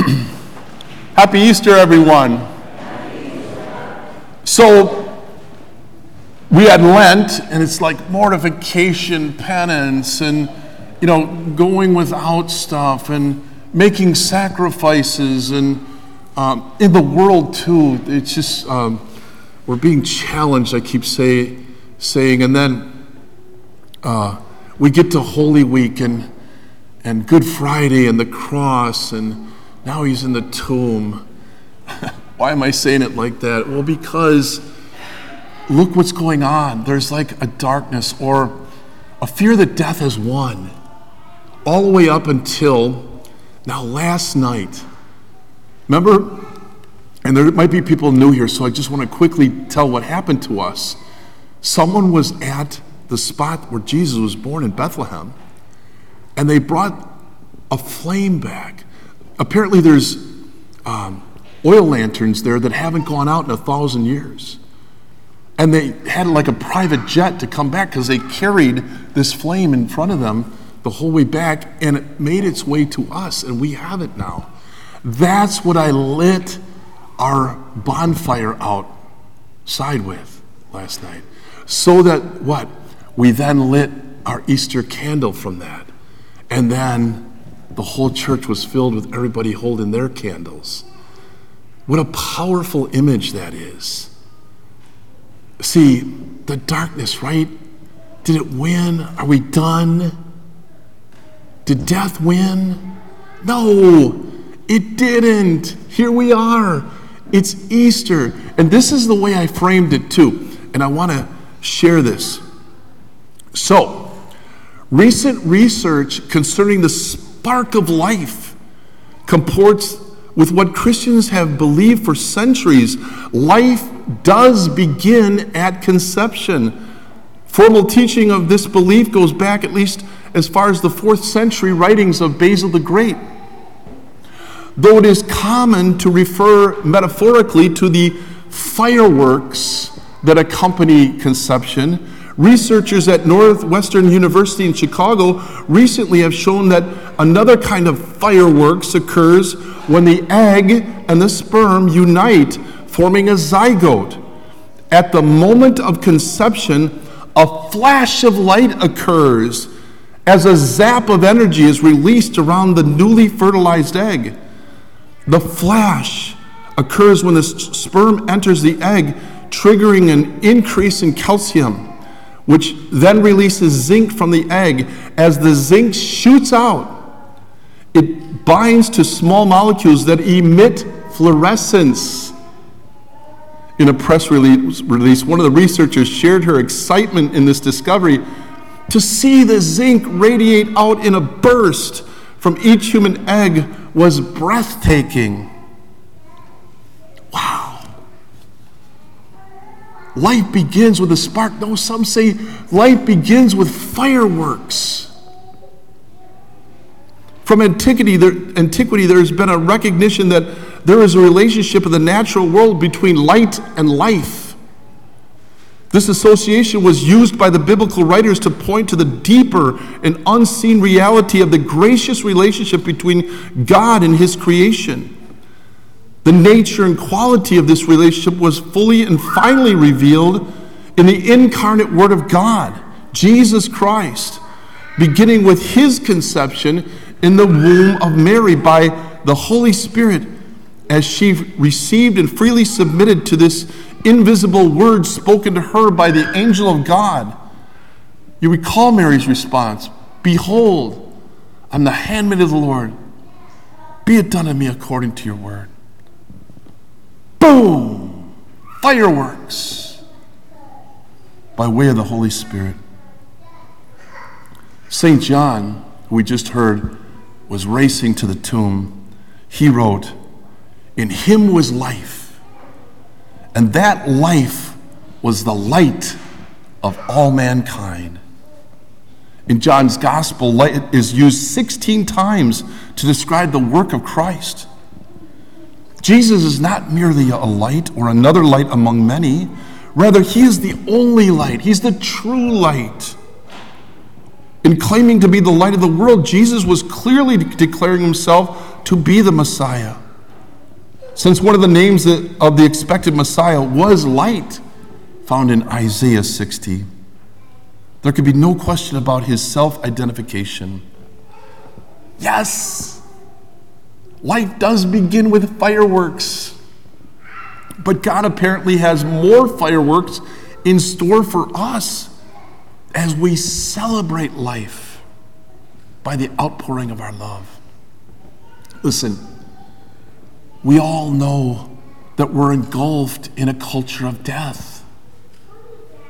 Happy Easter, everyone. So, we had Lent, and it's like mortification, penance, and, you know, going without stuff and making sacrifices. And um, in the world, too, it's just, um, we're being challenged, I keep say, saying. And then uh, we get to Holy Week and, and Good Friday and the cross and now he's in the tomb. Why am I saying it like that? Well, because look what's going on. There's like a darkness or a fear that death has won, all the way up until now, last night. Remember, and there might be people new here, so I just want to quickly tell what happened to us. Someone was at the spot where Jesus was born in Bethlehem, and they brought a flame back apparently there's um, oil lanterns there that haven't gone out in a thousand years. And they had like a private jet to come back because they carried this flame in front of them the whole way back and it made its way to us and we have it now. That's what I lit our bonfire outside with last night. So that what? We then lit our Easter candle from that. And then the whole church was filled with everybody holding their candles. What a powerful image that is. See, the darkness, right? Did it win? Are we done? Did death win? No, it didn't. Here we are. It's Easter. And this is the way I framed it too. And I want to share this. So, recent research concerning the spark of life comports with what Christians have believed for centuries. Life does begin at conception. Formal teaching of this belief goes back at least as far as the fourth century writings of Basil the Great. Though it is common to refer metaphorically to the fireworks that accompany conception, Researchers at Northwestern University in Chicago recently have shown that another kind of fireworks occurs when the egg and the sperm unite, forming a zygote. At the moment of conception, a flash of light occurs as a zap of energy is released around the newly fertilized egg. The flash occurs when the sperm enters the egg, triggering an increase in calcium which then releases zinc from the egg. As the zinc shoots out, binds to small molecules that emit fluorescence. In a press release, one of the researchers shared her excitement in this discovery to see the zinc radiate out in a burst from each human egg was breathtaking. Wow. Life begins with a spark. No, some say life begins with fireworks. From antiquity, there, antiquity, there's been a recognition that there is a relationship in the natural world between light and life. This association was used by the biblical writers to point to the deeper and unseen reality of the gracious relationship between God and His creation. The nature and quality of this relationship was fully and finally revealed in the incarnate Word of God, Jesus Christ, beginning with his conception in the womb of Mary by the Holy Spirit as she received and freely submitted to this invisible word spoken to her by the angel of God. You recall Mary's response Behold, I'm the handmaid of the Lord. Be it done to me according to your word. Boom! Fireworks by way of the Holy Spirit. St. John, who we just heard, was racing to the tomb. He wrote, In him was life, and that life was the light of all mankind. In John's gospel, light is used 16 times to describe the work of Christ. Jesus is not merely a light or another light among many. Rather, he is the only light. He's the true light. In claiming to be the light of the world, Jesus was clearly declaring himself to be the Messiah. Since one of the names of the expected Messiah was light, found in Isaiah 60, there could be no question about his self identification. Yes, life does begin with fireworks, but God apparently has more fireworks in store for us as we celebrate life by the outpouring of our love. Listen, we all know that we're engulfed in a culture of death.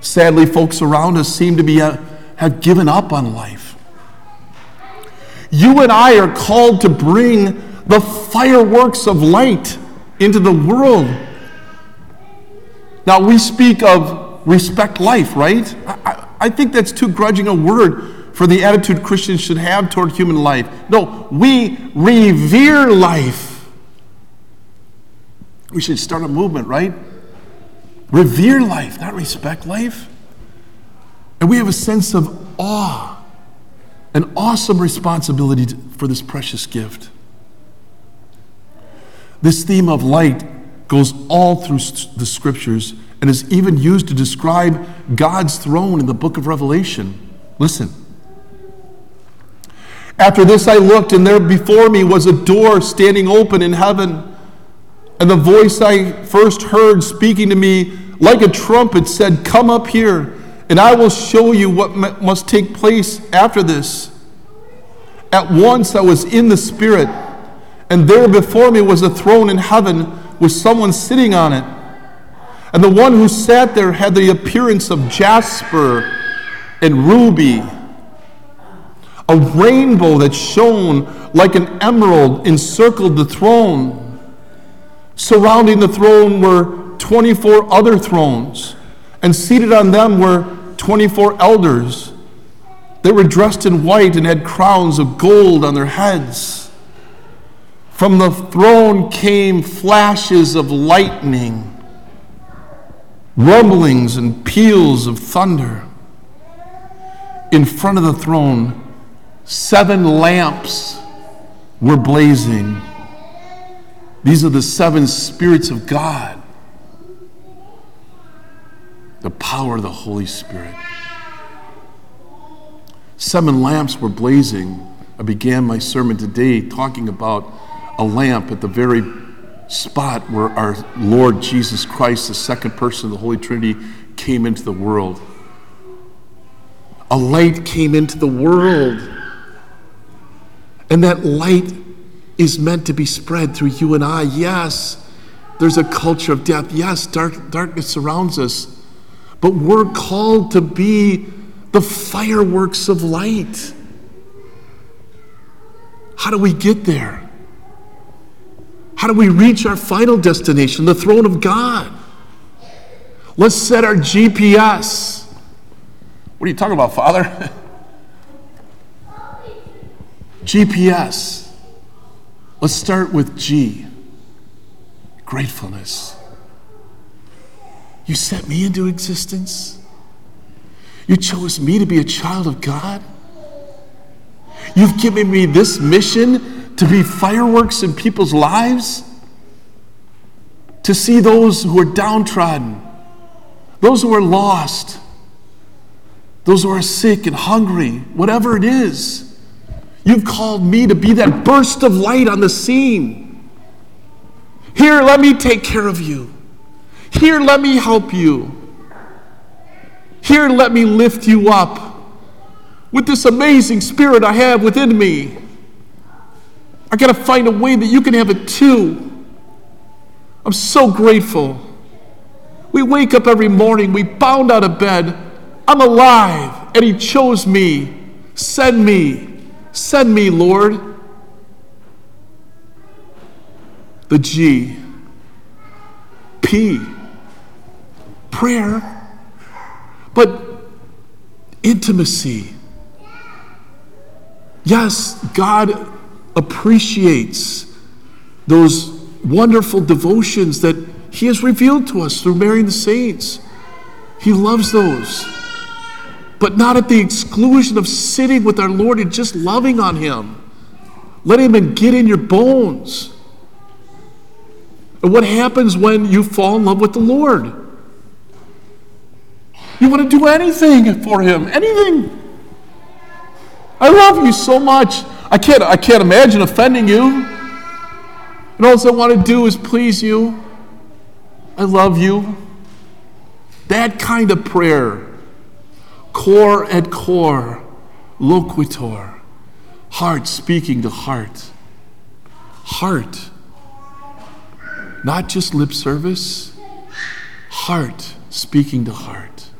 Sadly, folks around us seem to be a, uh, have given up on life. You and I are called to bring the fireworks of light into the world. Now, we speak of respect life, right? I, I think that's too grudging a word for the attitude Christians should have toward human life. No, we revere life. We should start a movement, right? Revere life, not respect life. And we have a sense of awe, an awesome responsibility for this precious gift. This theme of light goes all through the scriptures and is even used to describe God's throne in the book of Revelation. Listen. After this, I looked, and there before me was a door standing open in heaven. And the voice I first heard speaking to me like a trumpet said, Come up here, and I will show you what must take place after this. At once I was in the Spirit, and there before me was a throne in heaven with someone sitting on it. And the one who sat there had the appearance of jasper and ruby. A rainbow that shone like an emerald encircled the throne. Surrounding the throne were 24 other thrones, and seated on them were 24 elders. They were dressed in white and had crowns of gold on their heads. From the throne came flashes of lightning rumblings and peals of thunder. In front of the throne, seven lamps were blazing. These are the seven spirits of God, the power of the Holy Spirit. Seven lamps were blazing. I began my sermon today talking about a lamp at the very spot where our Lord Jesus Christ, the second person of the Holy Trinity, came into the world. A light came into the world. And that light is meant to be spread through you and I. Yes, there's a culture of death. Yes, dark, darkness surrounds us. But we're called to be the fireworks of light. How do we get there? How do we reach our final destination, the throne of God? Let's set our GPS. What are you talking about, Father? GPS. Let's start with G gratefulness. You set me into existence. You chose me to be a child of God. You've given me this mission to be fireworks in people's lives, to see those who are downtrodden, those who are lost, those who are sick and hungry, whatever it is. You've called me to be that burst of light on the scene. Here, let me take care of you. Here, let me help you. Here, let me lift you up with this amazing spirit I have within me. I got to find a way that you can have it too. I'm so grateful. We wake up every morning, we bound out of bed. I'm alive, and He chose me. Send me. Send me, Lord. The G. P. Prayer. But intimacy. Yes, God appreciates those wonderful devotions that He has revealed to us through Mary and the saints. He loves those, but not at the exclusion of sitting with our Lord and just loving on Him, Let Him get in your bones. And what happens when you fall in love with the Lord? You want to do anything for Him, anything. I love you so much. I can't, I can't imagine offending you. And all I want to do is please you. I love you. That kind of prayer, cor ad cor, loquitur, heart speaking to heart. Heart. Not just lip service, heart speaking to heart.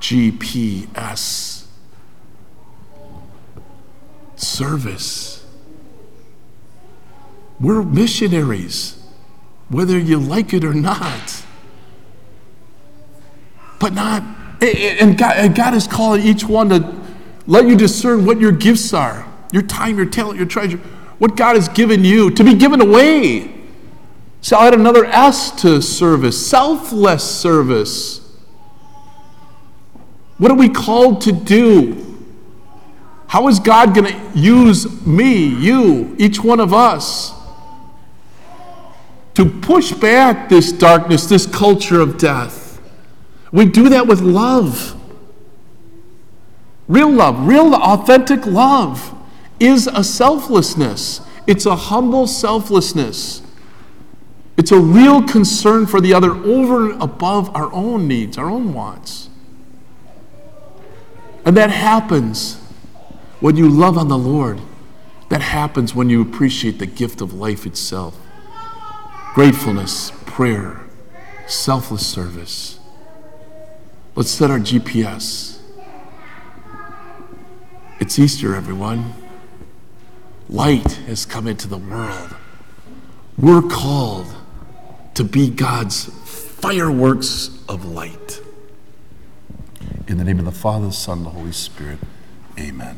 GPS. Service. We're missionaries, whether you like it or not. But not, and God, and God is calling each one to let you discern what your gifts are your time, your talent, your treasure, what God has given you to be given away. So I'll add another S to service selfless service. What are we called to do? How is God going to use me, you, each one of us, to push back this darkness, this culture of death? We do that with love. Real love, real authentic love is a selflessness. It's a humble selflessness. It's a real concern for the other over and above our own needs, our own wants. And that happens when you love on the Lord. That happens when you appreciate the gift of life itself. Gratefulness, prayer, selfless service. Let's set our GPS. It's Easter, everyone. Light has come into the world. We're called to be God's fireworks of light. In the name of the Father, the Son, and the Holy Spirit, amen.